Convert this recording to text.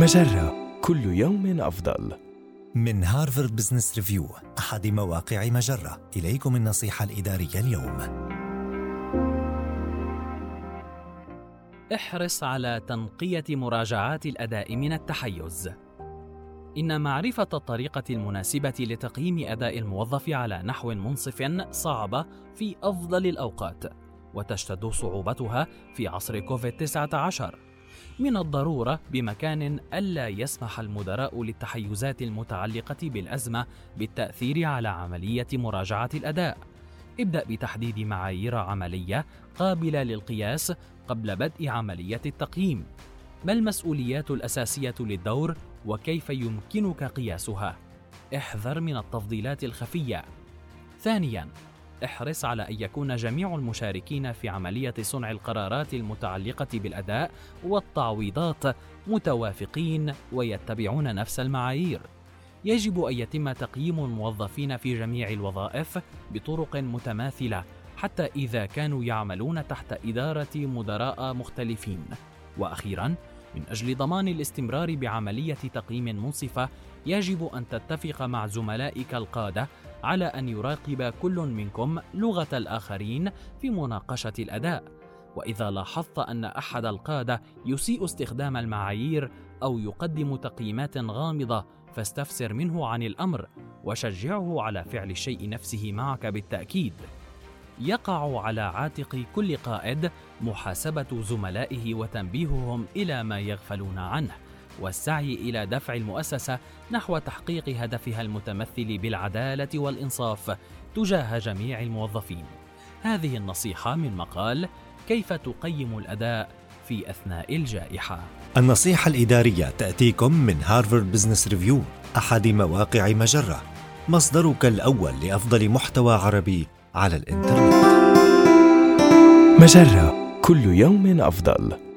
مجرة كل يوم أفضل. من هارفارد بزنس ريفيو أحد مواقع مجرة إليكم النصيحة الإدارية اليوم احرص على تنقية مراجعات الأداء من التحيز. إن معرفة الطريقة المناسبة لتقييم أداء الموظف على نحو منصف صعبة في أفضل الأوقات، وتشتد صعوبتها في عصر كوفيد-19 من الضرورة بمكان ألا يسمح المدراء للتحيزات المتعلقة بالأزمة بالتأثير على عملية مراجعة الأداء. ابدأ بتحديد معايير عملية قابلة للقياس قبل بدء عملية التقييم. ما المسؤوليات الأساسية للدور وكيف يمكنك قياسها؟ احذر من التفضيلات الخفية. ثانياً، احرص على أن يكون جميع المشاركين في عملية صنع القرارات المتعلقة بالأداء والتعويضات متوافقين ويتبعون نفس المعايير. يجب أن يتم تقييم الموظفين في جميع الوظائف بطرق متماثلة حتى إذا كانوا يعملون تحت إدارة مدراء مختلفين. وأخيراً، من أجل ضمان الاستمرار بعملية تقييم منصفة، يجب أن تتفق مع زملائك القادة على أن يراقب كل منكم لغة الآخرين في مناقشة الأداء. وإذا لاحظت أن أحد القادة يسيء استخدام المعايير أو يقدم تقييمات غامضة، فاستفسر منه عن الأمر وشجعه على فعل الشيء نفسه معك بالتأكيد. يقع على عاتق كل قائد محاسبة زملائه وتنبيههم إلى ما يغفلون عنه. والسعي إلى دفع المؤسسة نحو تحقيق هدفها المتمثل بالعدالة والإنصاف تجاه جميع الموظفين. هذه النصيحة من مقال كيف تقيم الأداء في أثناء الجائحة. النصيحة الإدارية تأتيكم من هارفارد بزنس ريفيو أحد مواقع مجرة مصدرك الأول لأفضل محتوى عربي على الإنترنت مجرة كل يوم أفضل.